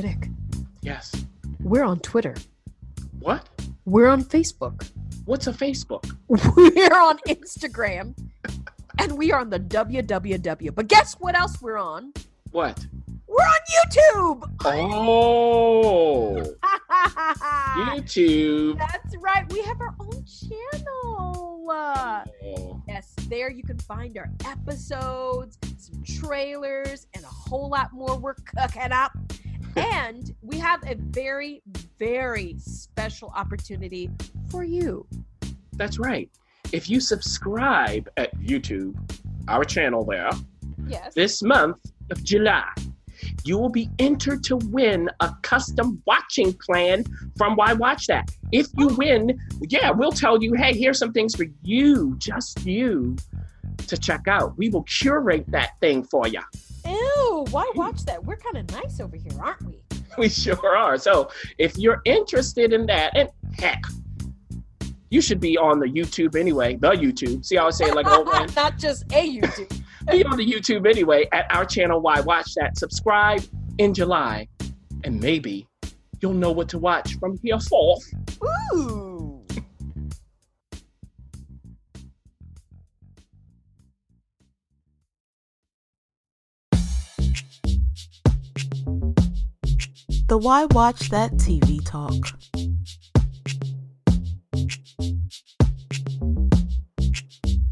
Critic. Yes. We're on Twitter. What? We're on Facebook. What's a Facebook? We're on Instagram. and we are on the www. But guess what else we're on? What? We're on YouTube. Oh. YouTube. That's right. We have our own channel. Oh. Yes, there you can find our episodes, some trailers, and a whole lot more we're cooking up and we have a very, very special opportunity for you. That's right. If you subscribe at YouTube, our channel there, yes. this month of July, you will be entered to win a custom watching plan from Why Watch That. If you oh. win, yeah, we'll tell you, hey, here's some things for you, just you, to check out. We will curate that thing for you. Why hmm. watch that? We're kind of nice over here, aren't we? We sure are. So if you're interested in that, and heck, you should be on the YouTube anyway. The YouTube. See how I say it like oh, man? Not just a YouTube. be on the YouTube anyway at our channel. Why watch that? Subscribe in July, and maybe you'll know what to watch from here forth. Ooh. The Why Watch That TV Talk.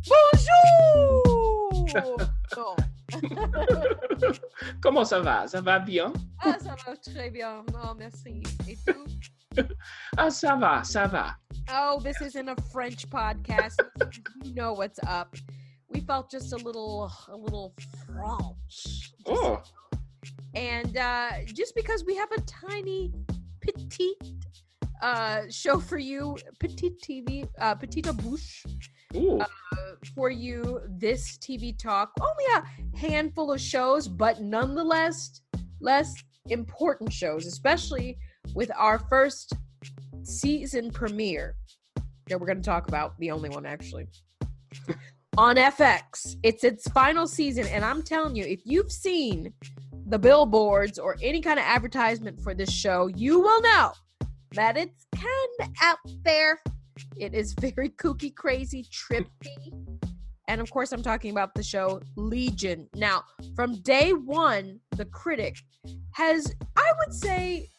Bonjour! Comment ça va? Ça va bien? Ah, ça va très bien. Oh, merci. Et tout? ah, ça va, ça va. Oh, this isn't a French podcast. you know what's up. We felt just a little, a little French. oh. And uh, just because we have a tiny, petite uh, show for you, petite TV, uh, petite bouche. Uh, for you this TV talk. Only a handful of shows, but nonetheless less important shows, especially with our first season premiere that we're going to talk about. The only one, actually. on FX. It's its final season, and I'm telling you, if you've seen the billboards or any kind of advertisement for this show, you will know that it's kind of out there. It is very kooky, crazy, trippy. And of course, I'm talking about the show Legion. Now, from day one, the critic has, I would say,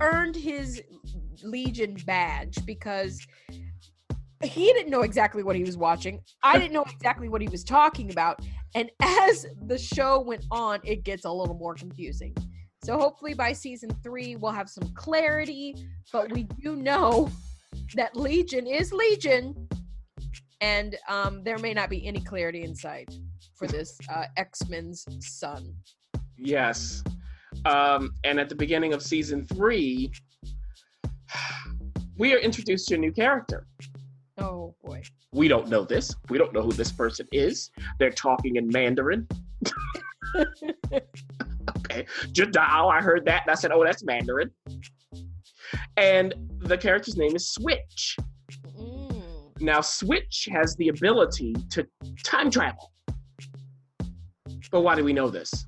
earned his Legion badge because he didn't know exactly what he was watching. I didn't know exactly what he was talking about. And as the show went on, it gets a little more confusing. So hopefully by season three, we'll have some clarity. But we do know that Legion is Legion. And um, there may not be any clarity in sight for this uh, X Men's son. Yes. Um, and at the beginning of season three, we are introduced to a new character. Oh boy. We don't know this. We don't know who this person is. They're talking in Mandarin. okay. Jadao, I heard that and I said, oh, that's Mandarin. And the character's name is Switch. Mm. Now, Switch has the ability to time travel. But why do we know this?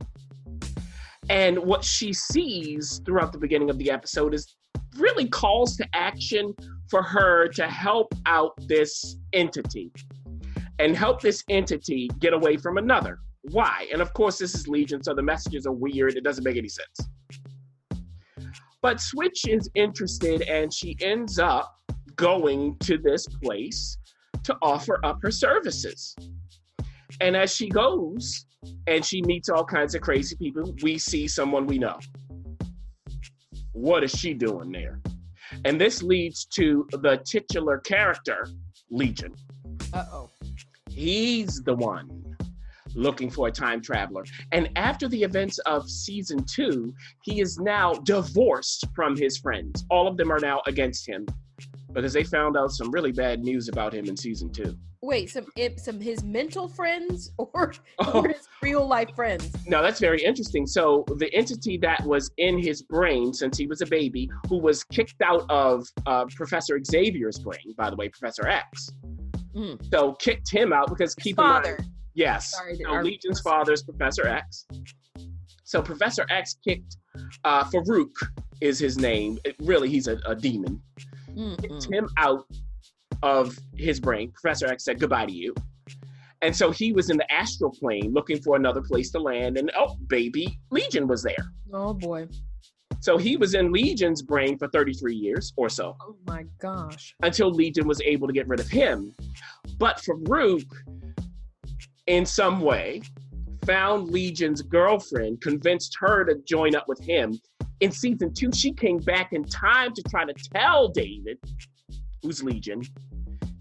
And what she sees throughout the beginning of the episode is really calls to action for her to help out this entity and help this entity get away from another. Why? And of course, this is Legion, so the messages are weird. It doesn't make any sense. But Switch is interested and she ends up going to this place to offer up her services. And as she goes and she meets all kinds of crazy people, we see someone we know. What is she doing there? And this leads to the titular character, Legion. Uh oh. He's the one looking for a time traveler. And after the events of season two, he is now divorced from his friends. All of them are now against him because they found out some really bad news about him in season two. Wait, some some his mental friends or, oh. or his real life friends? No, that's very interesting. So the entity that was in his brain since he was a baby, who was kicked out of uh, Professor Xavier's brain, by the way, Professor X. Mm. So kicked him out because his keep father. in mind, yes, Sorry, so Legion's father is Professor X. So Professor X kicked uh, Farouk is his name. It, really, he's a, a demon. Mm-hmm. Kicked him out of his brain. Professor X said goodbye to you. And so he was in the astral plane looking for another place to land. And oh, baby, Legion was there. Oh, boy. So he was in Legion's brain for 33 years or so. Oh, my gosh. Until Legion was able to get rid of him. But Farouk, in some way, found Legion's girlfriend, convinced her to join up with him. In season two, she came back in time to try to tell David, who's Legion,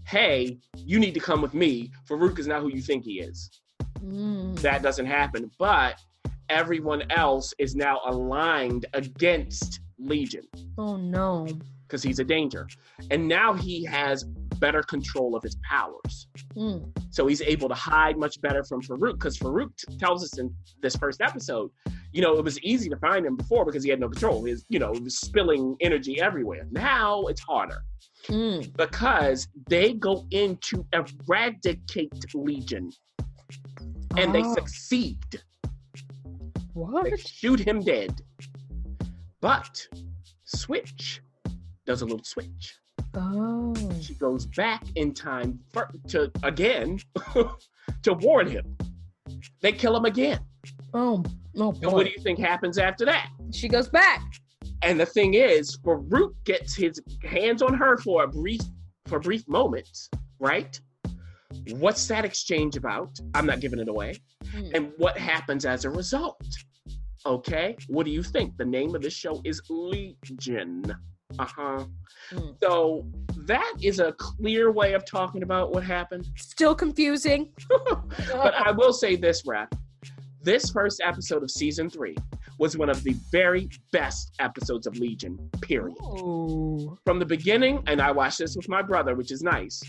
hey, you need to come with me. Farouk is not who you think he is. Mm. That doesn't happen. But everyone else is now aligned against Legion. Oh no. Because he's a danger. And now he has better control of his powers. Mm. So he's able to hide much better from Farouk because Farouk t- tells us in this first episode, you know, it was easy to find him before because he had no control. His, you know, was spilling energy everywhere. Now it's harder mm. because they go in to eradicate Legion and oh. they succeed. What? They shoot him dead. But Switch does a little switch. Oh. She goes back in time for, to again to warn him. They kill him again. Oh, oh. And what do you think happens after that? She goes back. And the thing is, Farouk gets his hands on her for a brief for brief moments, right? What's that exchange about? I'm not giving it away. Hmm. And what happens as a result? Okay, what do you think? The name of the show is Legion. Uh huh. Mm. So that is a clear way of talking about what happened. Still confusing. but I will say this, Rap. This first episode of season three was one of the very best episodes of Legion, period. Ooh. From the beginning, and I watched this with my brother, which is nice.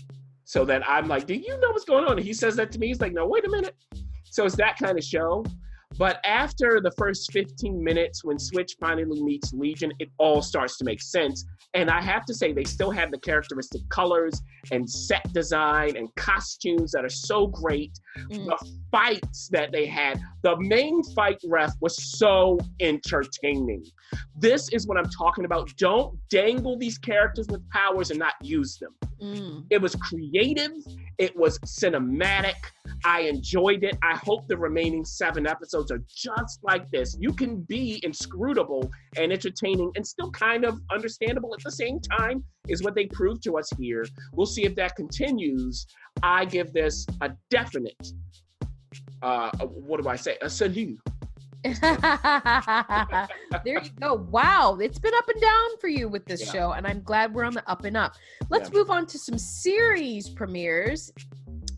So that I'm like, do you know what's going on? And he says that to me. He's like, no, wait a minute. So it's that kind of show. But after the first 15 minutes, when Switch finally meets Legion, it all starts to make sense. And I have to say, they still have the characteristic colors and set design and costumes that are so great. Mm. The fights that they had, the main fight ref was so entertaining. This is what I'm talking about. Don't dangle these characters with powers and not use them. Mm. It was creative, it was cinematic. I enjoyed it. I hope the remaining seven episodes are just like this. You can be inscrutable and entertaining and still kind of understandable at the same time, is what they proved to us here. We'll see if that continues. I give this a definite, uh, what do I say? A salute. there you go. Wow, it's been up and down for you with this yeah. show, and I'm glad we're on the up and up. Let's yeah. move on to some series premieres.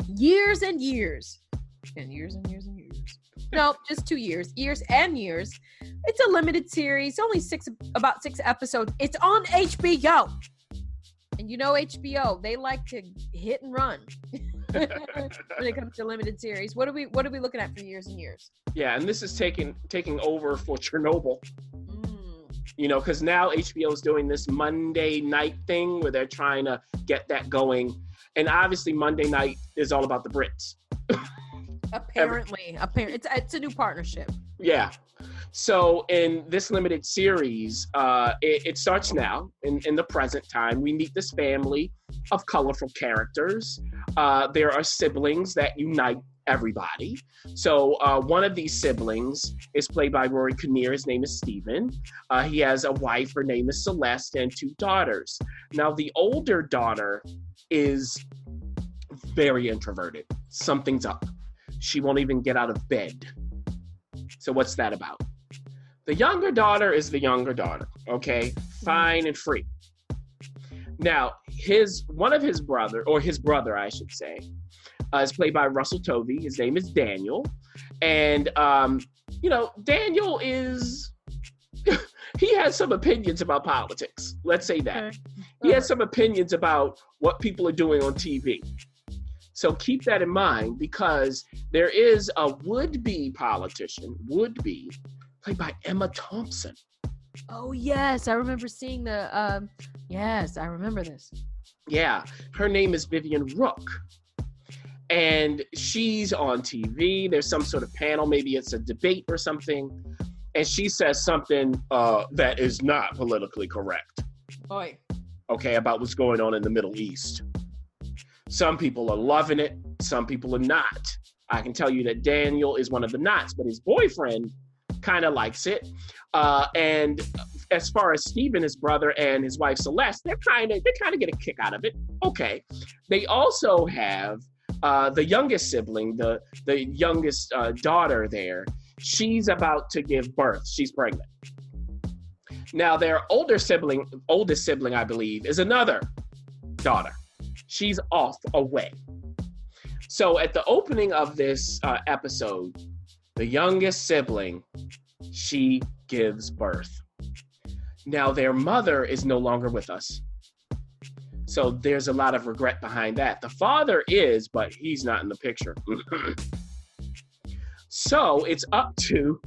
Years and years, and years and years and years. no, just two years, years and years. It's a limited series, only six, about six episodes. It's on HBO, and you know HBO, they like to hit and run. when it comes to limited series. What are we what are we looking at for years and years? Yeah, and this is taking taking over for Chernobyl. Mm. You know, because now HBO is doing this Monday night thing where they're trying to get that going, and obviously Monday night is all about the Brits. apparently, apparently, it's it's a new partnership. Yeah. So in this limited series, uh, it, it starts now in, in the present time. We meet this family of colorful characters. Uh, there are siblings that unite everybody. So uh, one of these siblings is played by Rory Kinnear. His name is Stephen. Uh, he has a wife. Her name is Celeste, and two daughters. Now the older daughter is very introverted. Something's up. She won't even get out of bed. So what's that about? The younger daughter is the younger daughter. Okay, fine and free. Now, his one of his brother, or his brother, I should say, uh, is played by Russell Tovey. His name is Daniel. And um, you know, Daniel is he has some opinions about politics. Let's say that. Okay. He has some opinions about what people are doing on TV. So keep that in mind because there is a would-be politician, would-be, played by Emma Thompson. Oh yes, I remember seeing the. Um, yes, I remember this. Yeah, her name is Vivienne Rook, and she's on TV. There's some sort of panel, maybe it's a debate or something, and she says something uh, that is not politically correct. Boy. Okay, about what's going on in the Middle East. Some people are loving it, some people are not. I can tell you that Daniel is one of the knots, but his boyfriend kind of likes it. Uh, and as far as Stephen, his brother, and his wife Celeste, they're kind of they kind of get a kick out of it. Okay. They also have uh, the youngest sibling, the the youngest uh, daughter there. She's about to give birth. She's pregnant. Now their older sibling, oldest sibling, I believe, is another daughter. She's off away. So at the opening of this uh, episode, the youngest sibling, she gives birth. Now, their mother is no longer with us. So there's a lot of regret behind that. The father is, but he's not in the picture. so it's up to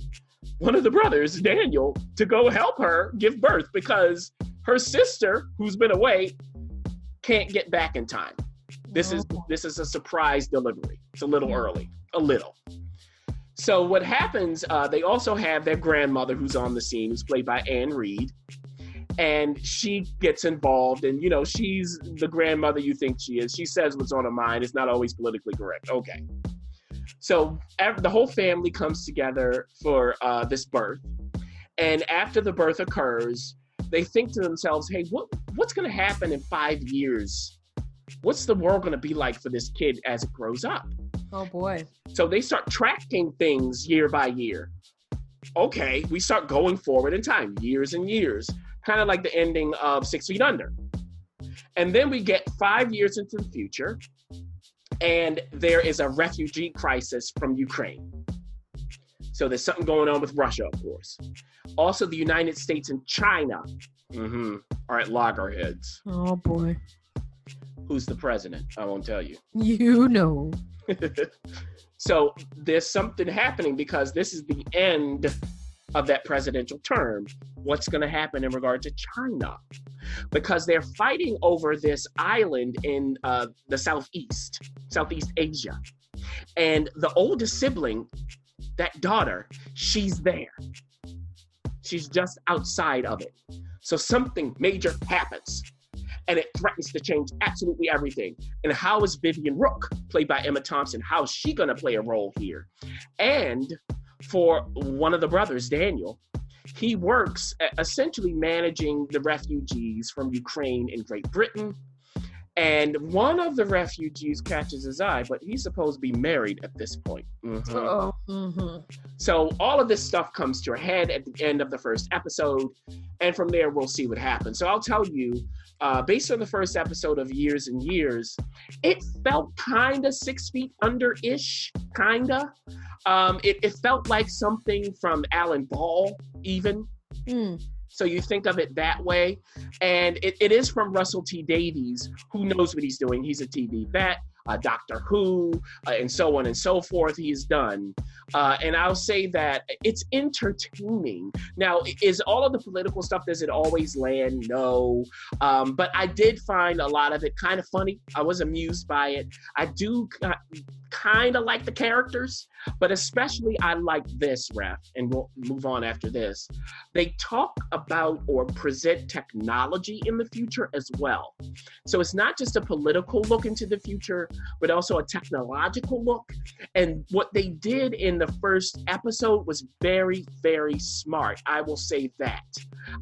one of the brothers, Daniel, to go help her give birth because her sister, who's been away, can't get back in time. This is oh. this is a surprise delivery. It's a little early, a little. So what happens? Uh, they also have their grandmother who's on the scene, who's played by Anne Reid, and she gets involved. And you know, she's the grandmother you think she is. She says what's on her mind. It's not always politically correct. Okay. So the whole family comes together for uh, this birth, and after the birth occurs, they think to themselves, "Hey, what what's going to happen in five years? What's the world going to be like for this kid as it grows up?" Oh boy. So they start tracking things year by year. Okay, we start going forward in time, years and years, kind of like the ending of Six Feet Under. And then we get five years into the future, and there is a refugee crisis from Ukraine. So there's something going on with Russia, of course. Also, the United States and China mm-hmm, are at loggerheads. Oh boy. Who's the president? I won't tell you. You know. so there's something happening because this is the end of that presidential term. What's going to happen in regard to China? Because they're fighting over this island in uh, the southeast, Southeast Asia. And the oldest sibling, that daughter, she's there. She's just outside of it. So something major happens and it threatens to change absolutely everything. And how is Vivienne Rook, played by Emma Thompson, how is she going to play a role here? And for one of the brothers, Daniel, he works essentially managing the refugees from Ukraine and Great Britain and one of the refugees catches his eye, but he's supposed to be married at this point. Mm-hmm. Mm-hmm. So all of this stuff comes to a head at the end of the first episode, and from there we'll see what happens. So I'll tell you, uh, based on the first episode of Years and Years, it felt kind of six feet under ish, kinda. Um, it, it, felt like something from Alan Ball, even. Mm. So you think of it that way. And it, it is from Russell T Davies, who knows what he's doing. He's a TV vet, uh, Doctor Who, uh, and so on and so forth. He's done. Uh, and I'll say that it's entertaining. Now, is all of the political stuff, does it always land? No. Um, but I did find a lot of it kind of funny. I was amused by it. I do kind of like the characters, but especially I like this, Ref, and we'll move on after this. They talk about or present technology in the future as well. So it's not just a political look into the future, but also a technological look. And what they did in the first episode was very, very smart. I will say that.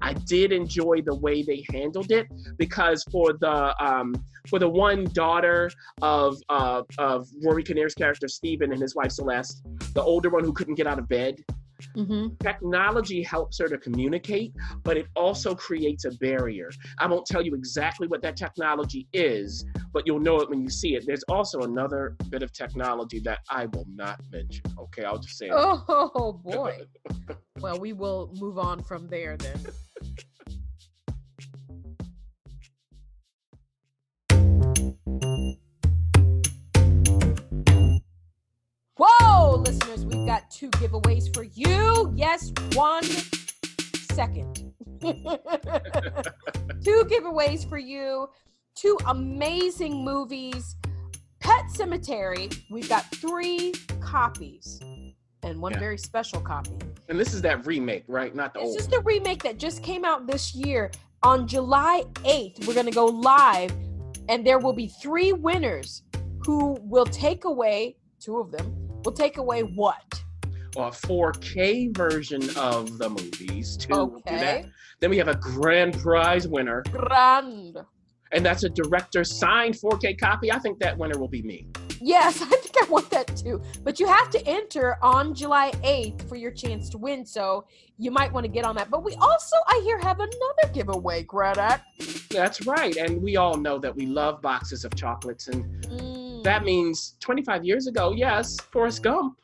I did enjoy the way they handled it because for the um, for the one daughter of uh, of Rory Character Stephen and his wife Celeste, the older one who couldn't get out of bed, Mm-hmm. Technology helps her to communicate, but it also creates a barrier. I won't tell you exactly what that technology is, but you'll know it when you see it. There's also another bit of technology that I will not mention. Okay, I'll just say. Oh boy. well, we will move on from there then. listeners, we've got two giveaways for you. Yes, one second. two giveaways for you. Two amazing movies. Pet Sematary, we've got three copies and one yeah. very special copy. And this is that remake, right? Not the this old. This is the remake that just came out this year. On July 8th, we're going to go live, and there will be three winners who will take away, two of them, will take away what? a 4K version of the movies to okay. do that. Then we have a grand prize winner. Grand. And that's a director signed 4K copy. I think that winner will be me. Yes, I think I want that too. But you have to enter on July 8th for your chance to win. So you might want to get on that. But we also, I hear, have another giveaway, Greta. That's right. And we all know that we love boxes of chocolates. And mm. That hmm. means 25 years ago, yes, Forrest Gump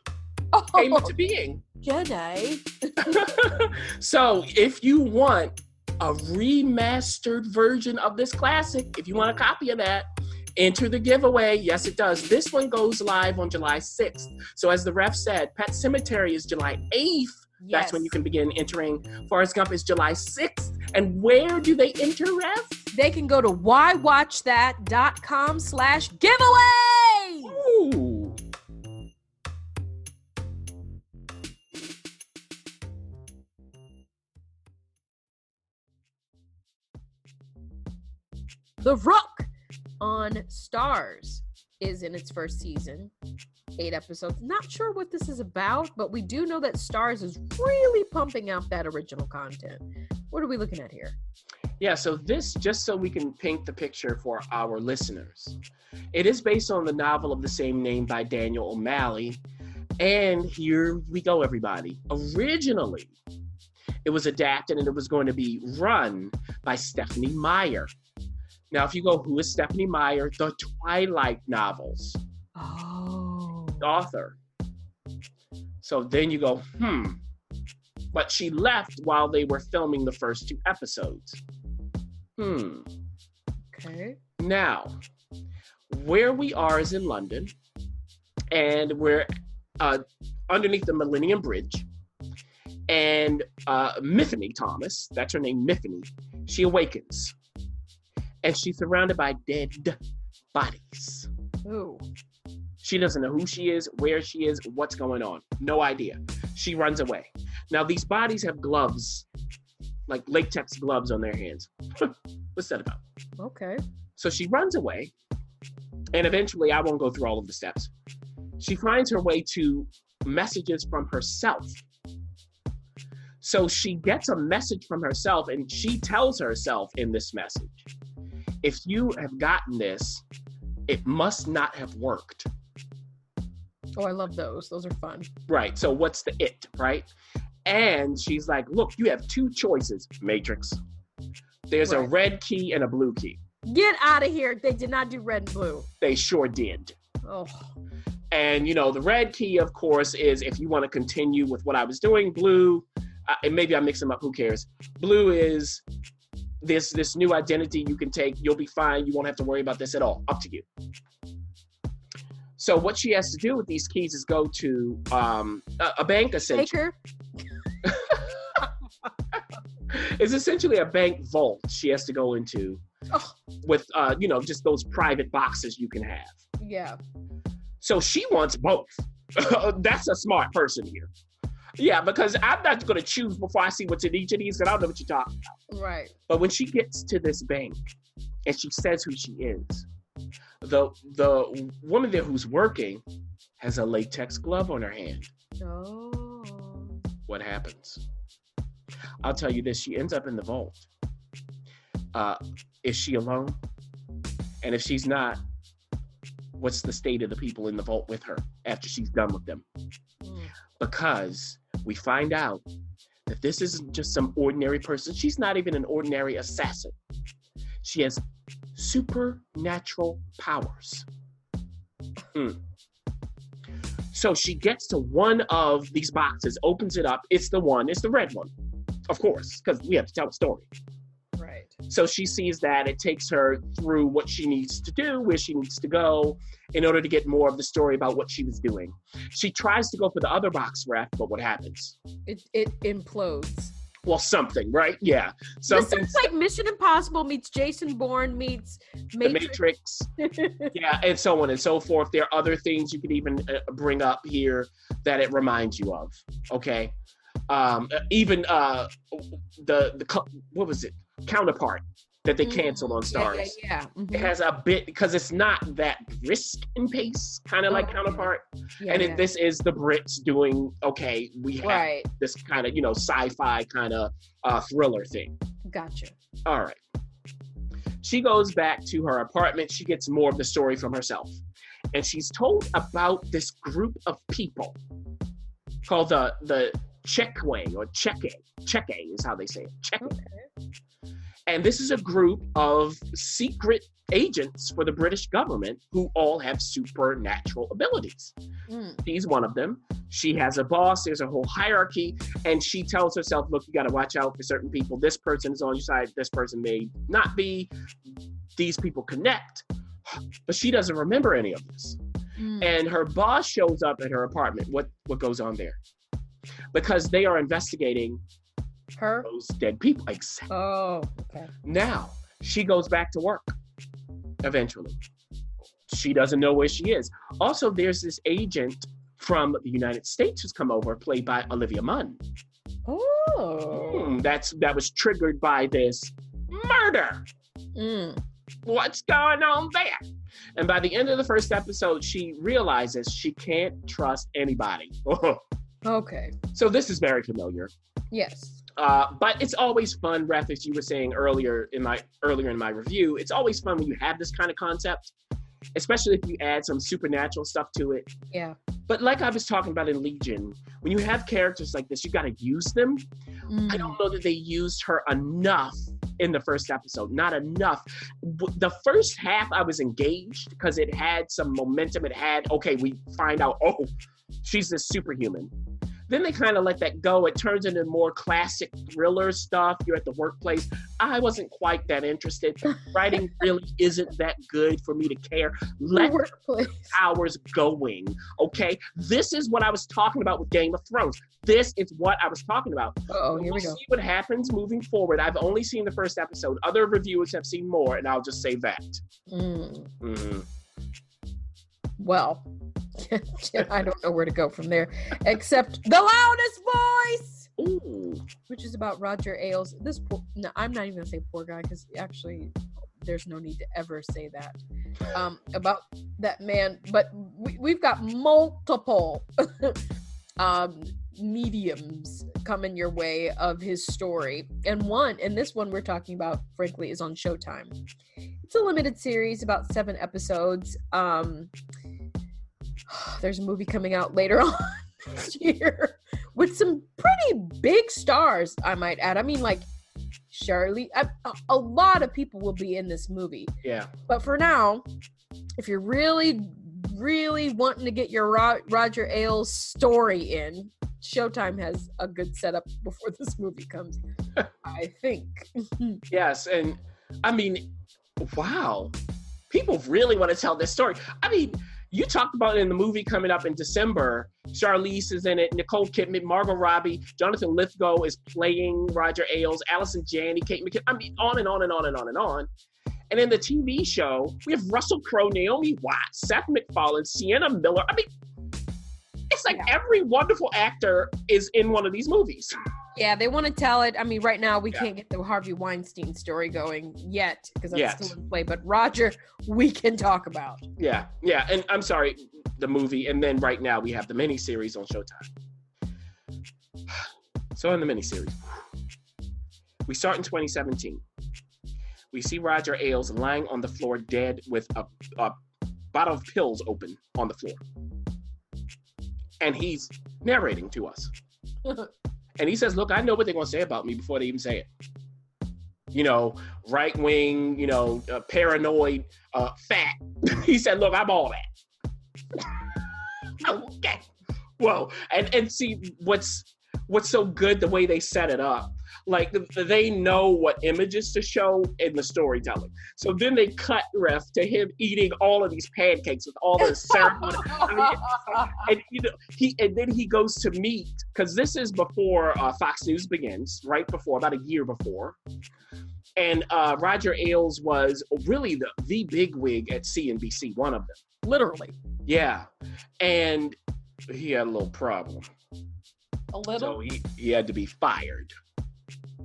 oh, came into oh, being. Jedi. so if you want a remastered version of this classic, if you want a copy of that, enter the giveaway. Yes, it does. This one goes live on July 6th. So, as the ref said, Pet Sematary is July 8th. Yes. That's when you can begin entering. Forrest Gump is July 6th. And where do they enter, ref? They can go to whywatchthat.com slash giveaway. Ooh. The Rook on Starz is in its first season, eight episodes. Not sure what this is about, but we do know that Starz is really pumping out that original content. What are we looking at here? Yeah, so this, just so we can paint the picture for our listeners, it is based on the novel of the same name by Daniel O'Malley. And here we go, everybody. Originally, it was adapted and it was going to be run by Stephenie Meyer. Now, if you go, who is Stephenie Meyer? The Twilight novels. Oh. Author. So then you go, hmm. But she left while they were filming the first two episodes. Hmm. Okay. Now, where we are is in London, and we're uh, underneath the Millennium Bridge. And uh, Myfanwy Thomas, that's her name, Myfanwy, she awakens and she's surrounded by dead bodies. Ooh. She doesn't know who she is, where she is, what's going on. No idea. She runs away. Now, these bodies have gloves, like latex gloves on their hands. What's that about? Okay. So she runs away, and eventually, I won't go through all of the steps. She finds her way to messages from herself. So she gets a message from herself, and she tells herself in this message if you have gotten this, it must not have worked. Oh, I love those. Those are fun. Right. So what's the it, right? And she's like, look, you have two choices, Matrix. There's right. a red key and a blue key. Get out of here. They did not do red and blue. They sure did. Oh. And, you know, the red key, of course, is if you want to continue with what I was doing. Blue, uh, and maybe I mix them up, who cares? Blue is this this new identity you can take. You'll be fine. You won't have to worry about this at all. Up to you. So what she has to do with these keys is go to um, a, a bank essentially. it's essentially a bank vault she has to go into oh. with uh, you know just those private boxes you can have. Yeah. So she wants both. That's a smart person here. Yeah, because I'm not going to choose before I see what's in each of these because I don't know what you're talking about. Right. But when she gets to this bank and she says who she is, the the woman there who's working has a latex glove on her hand. Oh. What happens? I'll tell you this: she ends up in the vault. Uh, is she alone? And if she's not, what's the state of the people in the vault with her after she's done with them. Mm. Because we find out that this isn't just some ordinary person. She's not even an ordinary assassin. She has supernatural powers. Mm. So she gets to one of these boxes, opens it up. It's the one, it's the red one, of course, because we have to tell a story. So she sees that it takes her through what she needs to do, where she needs to go, in order to get more of the story about what she was doing. She tries to go for the other box ref, but what happens? It it implodes well, something, right? Yeah, something. This is like Mission Impossible meets Jason Bourne meets Matrix. The Matrix. yeah, and so on and so forth. There are other things you could even uh, bring up here that it reminds you of. Okay, um, even uh, the the what was it? Counterpart that they mm-hmm. canceled on Starz. Yeah, yeah, yeah. Mm-hmm. It has a bit because it's not that brisk and pace, kind of oh, like Counterpart. And it, this is the Brits doing okay. We have right. this kind of you know sci-fi kind of uh, thriller thing. Gotcha. All right. She goes back to her apartment. She gets more of the story from herself, and she's told about this group of people called the the Chekwe or Cheke. Cheke is how they say it. Cheke. Okay. And this is a group of secret agents for the British government who all have supernatural abilities. Mm. She's one of them. She has a boss, there's a whole hierarchy, and she tells herself, look, you got to watch out for certain people. This person is on your side, this person may not be. These people connect. But she doesn't remember any of this. Mm. And her boss shows up at her apartment. What what goes on there? Because they are investigating her those dead people. Exactly. Oh, okay. Now she goes back to work eventually. She doesn't know where she is. Also, there's this agent from the United States who's come over, played by Olivia Munn. Oh, mm, that's that was triggered by this murder. Mm. What's going on there? And by the end of the first episode, she realizes she can't trust anybody. okay. So this is very familiar. Yes. Uh, but it's always fun, Ref, as you were saying earlier in my earlier in my review. It's always fun when you have this kind of concept, especially if you add some supernatural stuff to it. Yeah. But like I was talking about in Legion, when you have characters like this, you got to use them. Mm. I don't know that they used her enough in the first episode. Not enough. The first half, I was engaged because it had some momentum. It had, okay, we find out, oh, she's this superhuman. Then they kind of let that go. It turns into more classic thriller stuff. You're at the workplace. I wasn't quite that interested. Writing really isn't that good for me to care. Let workplace. hours going. Okay. This is what I was talking about with Game of Thrones. This is what I was talking about. Oh, here we'll we go. See what happens moving forward. I've only seen the first episode. Other reviewers have seen more, and I'll just say that. Mm. Mm-hmm. Well, I don't know where to go from there, except the loudest voice, Ooh. which is about Roger Ailes. This poor, no, I'm not even gonna say poor guy because actually, there's no need to ever say that um, about that man. But we, we've got multiple um, mediums coming your way of his story, and one, and this one we're talking about, frankly, is on Showtime. It's a limited series, about seven episodes. Um, there's a movie coming out later on this year with some pretty big stars, I might add. I mean, like Shirley, a, a lot of people will be in this movie. Yeah. But for now, if you're really, really wanting to get your Ro- Roger Ailes story in, Showtime has a good setup before this movie comes. I think. yes, and I mean, wow, people really want to tell this story. I mean, you talked about in the movie coming up in December. Charlize is in it. Nicole Kidman, Margot Robbie, Jonathan Lithgow is playing Roger Ailes, Allison Janney, Kate McKinnon. I mean, on and on and on and on and on. And in the TV show, we have Russell Crowe, Naomi Watts, Seth MacFarlane, Sienna Miller. I mean, it's like yeah. every wonderful actor is in one of these movies. Yeah, they want to tell it. I mean, right now we yeah. can't get the Harvey Weinstein story going yet because that's yet. still in play. But Roger, we can talk about. Yeah, yeah, and I'm sorry, the movie, and then right now we have the miniseries on Showtime. So in the miniseries, we start in 2017. We see Roger Ailes lying on the floor dead with a, a bottle of pills open on the floor. And he's narrating to us. and he says, Look, I know what they're going to say about me before they even say it. You know, right wing, you know, uh, paranoid, uh, fat. he said, Look, I'm all that. okay. Whoa. And and see what's what's so good the way they set it up like they know what images to show in the storytelling. So then they cut ref to him eating all of these pancakes with all the ceremony. I mean, and you know he and then he goes to meet because this is before uh, Fox News begins, right before about a year before. And uh, Roger Ailes was really the the big wig at CNBC, one of them. Literally. Yeah, and he had a little problem. A little. So he, he had to be fired.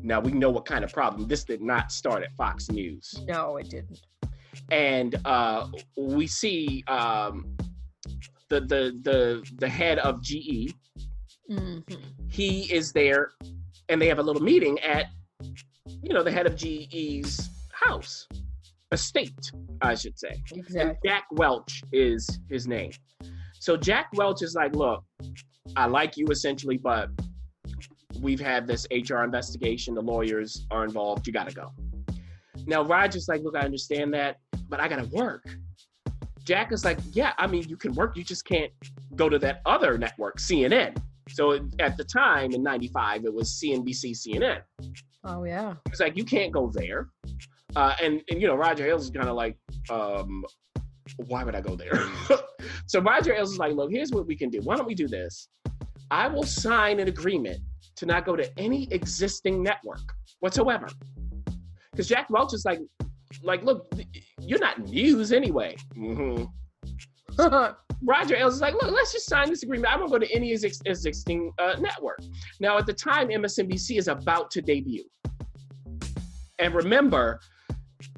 Now we know what kind of problem. This did not start at Fox News. No, it didn't. And uh, we see um, the the the the head of GE. Mm-hmm. He is there, and they have a little meeting at, you know, the head of GE's house, estate, I should say. Exactly. And Jack Welch is his name. So Jack Welch is like, look, I like you essentially, but we've had this HR investigation. The lawyers are involved. You got to go. Now, Roger's like, look, I understand that, but I got to work. Jack is like, yeah, I mean, you can work. You just can't go to that other network, CNN. So at the time in 95, it was CNBC, CNN. Oh, yeah. He's like, you can't go there. Uh, and, and, you know, Roger Ailes is kind of like, um, why would I go there? so Roger Ailes is like, look, here's what we can do. Why don't we do this? I will sign an agreement to not go to any existing network whatsoever. Because Jack Welch is like, like, look, you're not news anyway. Mm-hmm. Roger Ailes is like, look, let's just sign this agreement. I won't go to any existing uh, network. Now, at the time, MSNBC is about to debut. And remember,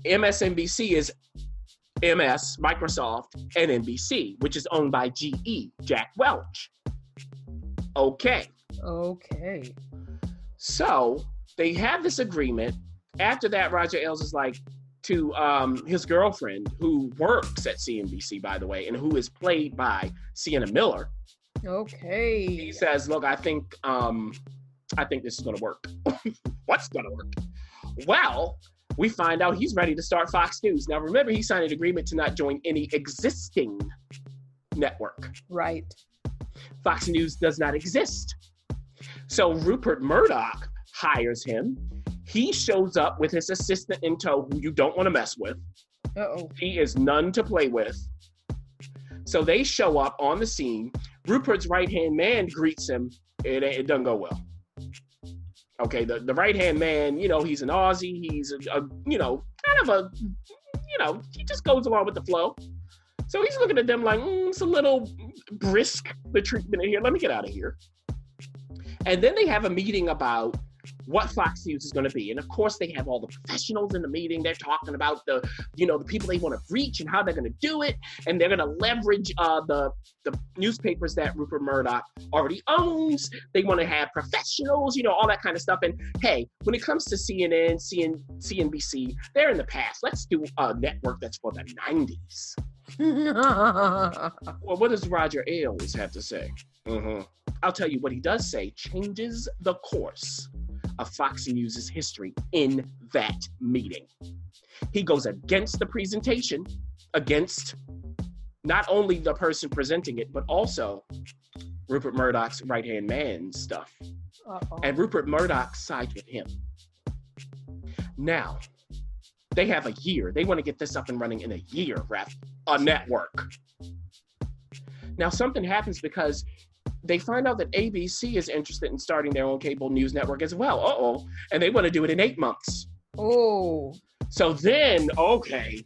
MSNBC is MS, Microsoft, and NBC, which is owned by GE, Jack Welch. Okay. Okay. So they have this agreement. After that, Roger Ailes is like to um, his girlfriend, who works at CNBC, by the way, and who is played by Sienna Miller. Okay. He says, "Look, I think um, I think this is going to work. What's going to work? Well, we find out he's ready to start Fox News. Now, remember, he signed an agreement to not join any existing network. Right. Fox News does not exist. So Rupert Murdoch hires him. He shows up with his assistant in tow, who you don't want to mess with. oh He is none to play with. So they show up on the scene. Rupert's right hand man greets him. It, it doesn't go well. Okay, the, the right hand man, you know, he's an Aussie. He's a, a, you know, kind of a, you know, he just goes along with the flow. So he's looking at them like, mm, it's a little brisk, the treatment here. Let me get out of here. And then they have a meeting about what Fox News is going to be. And of course, they have all the professionals in the meeting. They're talking about the, you know, the people they want to reach and how they're going to do it. And they're going to leverage uh, the the newspapers that Rupert Murdoch already owns. They want to have professionals, you know, all that kind of stuff. And hey, when it comes to CNN, CN, CNBC, they're in the past. Let's do a network that's for the 90s. well, what does Roger Ailes have to say? Mm-hmm. I'll tell you what he does say changes the course of Fox News' history in that meeting. He goes against the presentation, against not only the person presenting it, but also Rupert Murdoch's right hand man stuff. Uh-oh. And Rupert Murdoch sides with him. Now, they have a year. They want to get this up and running in a year, ref, a network. Now, something happens because they find out that ABC is interested in starting their own cable news network as well. Uh oh. And they want to do it in eight months. Oh. So then, okay.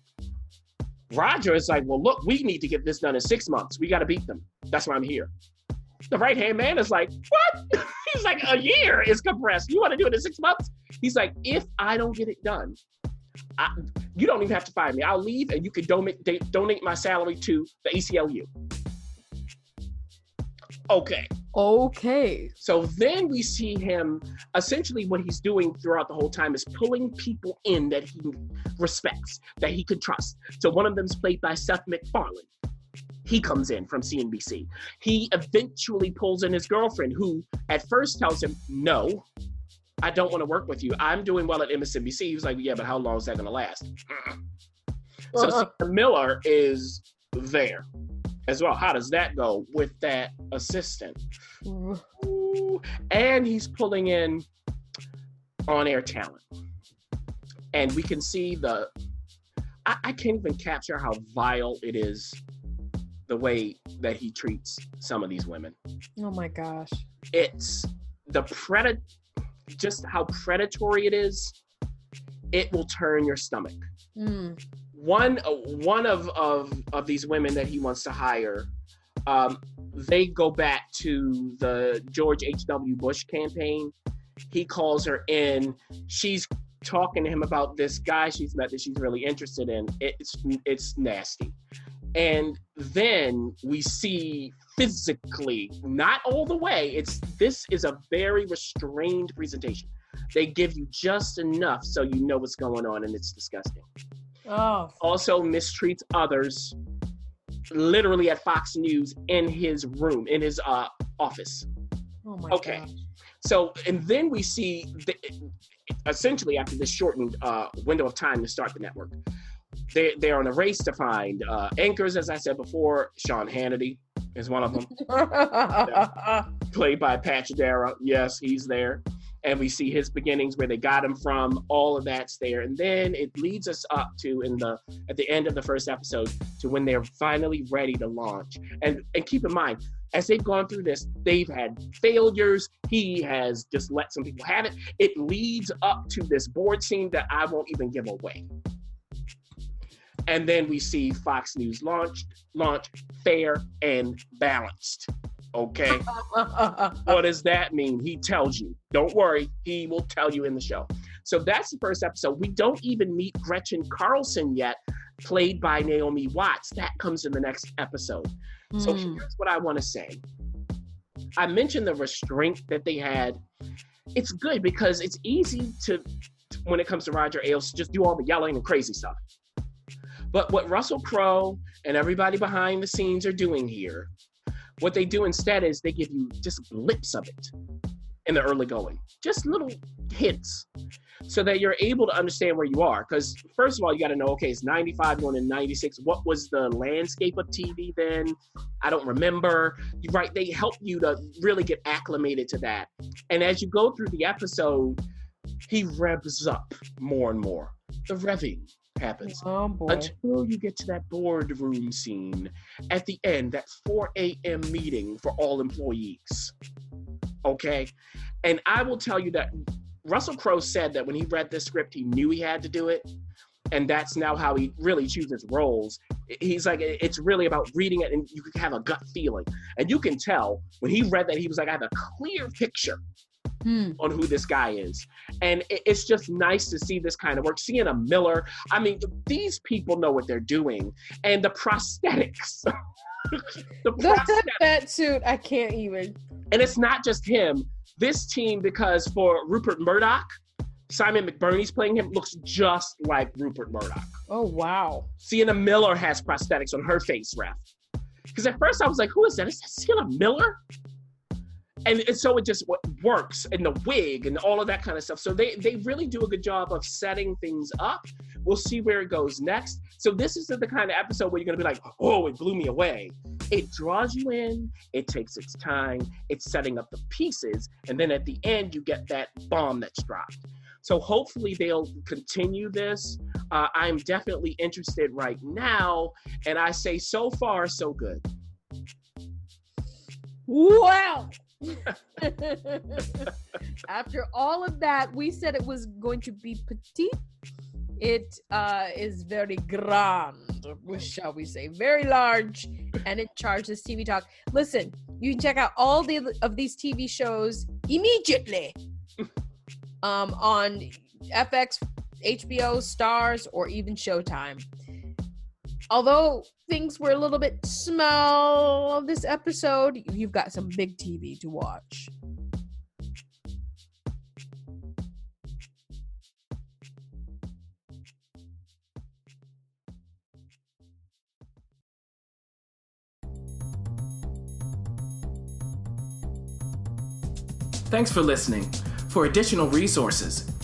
Roger is like, well, look, we need to get this done in six months. We got to beat them. That's why I'm here. The right hand man is like, what? He's like, a year is compressed. You want to do it in six months? He's like, if I don't get it done, I, you don't even have to fire me. I'll leave and you can donate, donate my salary to the ACLU. Okay. Okay. So then we see him essentially what he's doing throughout the whole time is pulling people in that he respects, that he can trust. So one of them is played by Seth MacFarlane. he comes in from CNBC. He eventually pulls in his girlfriend, who at first tells him, No, I don't want to work with you. I'm doing well at MSNBC. He was like, Yeah, but how long is that going to last? so uh-huh. Miller is there as well. How does that go with that assistant? Ooh. And he's pulling in on air talent. And we can see the, I, I can't even capture how vile it is the way that he treats some of these women. Oh my gosh. It's the predator, just how predatory it is, it will turn your stomach. Mm. One, uh, one of, of, of these women that he wants to hire, um, they go back to the George H.W. Bush campaign. He calls her in. She's talking to him about this guy she's met that she's really interested in. It's it's nasty. And then we see physically, not all the way. It's this is a very restrained presentation. They give you just enough so you know what's going on, and it's disgusting. Oh. Also mistreats others, literally at Fox News in his room, in his uh, office. Oh my okay. Gosh. So, and then we see the, essentially after this shortened uh, window of time to start the network, they they're on a race to find uh, anchors. As I said before, Sean Hannity is one of them, yeah. played by Patch Darragh. Yes, he's there, and we see his beginnings where they got him from. All of that's there, and then it leads us up to in the at the end of the first episode to when they're finally ready to launch. And and keep in mind, as they've gone through this, they've had failures. He has just let some people have it. It leads up to this board scene that I won't even give away and then we see Fox News launched, launch fair and balanced. Okay. what does that mean? He tells you. Don't worry, he will tell you in the show. So that's the first episode. We don't even meet Gretchen Carlson yet, played by Naomi Watts. That comes in the next episode. Mm. So hmm. here's what I want to say. I mentioned the restraint that they had. It's good because it's easy to, when it comes to Roger Ailes, just do all the yelling and crazy stuff. But what Russell Crowe and everybody behind the scenes are doing here, what they do instead is they give you just blips of it in the early going, just little hints, so that you're able to understand where you are. Because first of all, you got to know, okay, it's 95 going to 96. What was the landscape of TV then? I don't remember. Right? They help you to really get acclimated to that. And as you go through the episode, he revs up more and more. The revving, happens oh, until you get to that boardroom scene at the end, that 4 a.m. meeting for all employees. Okay. And I will tell you that Russell Crowe said that when he read this script, he knew he had to do it. And that's now how he really chooses roles. He's like, it's really about reading it and you can have a gut feeling. And you can tell when he read that, he was like, I have a clear picture hmm. on who this guy is. And it's just nice to see this kind of work. Sienna Miller, I mean, these people know what they're doing. And the prosthetics. the prosthetics. that suit, I can't even. And it's not just him. This team, because for Rupert Murdoch, Simon McBurney's playing him, looks just like Rupert Murdoch. Oh, wow. Sienna Miller has prosthetics on her face, Ref. Because at first I was like, who is that? Is that Sienna Miller? And, and so it just works and the wig and all of that kind of stuff. So they they really do a good job of setting things up. We'll see where it goes next. So this is the kind of episode where you're to be like oh it blew me away. It draws you in it takes its time it's setting up the pieces and then at the end you get that bomb that's dropped. So hopefully they'll continue this. Uh, i'm definitely interested right now and i say so far so good. Wow After all of that, we said it was going to be petite. It uh, is very grand, shall we say, very large, and it charges TV Talk. Listen, you can check out all the of these TV shows immediately um, on FX, HBO, Starz, or even Showtime although things were a little bit small this episode, you've got some big TV to watch. Thanks for listening. For additional resources,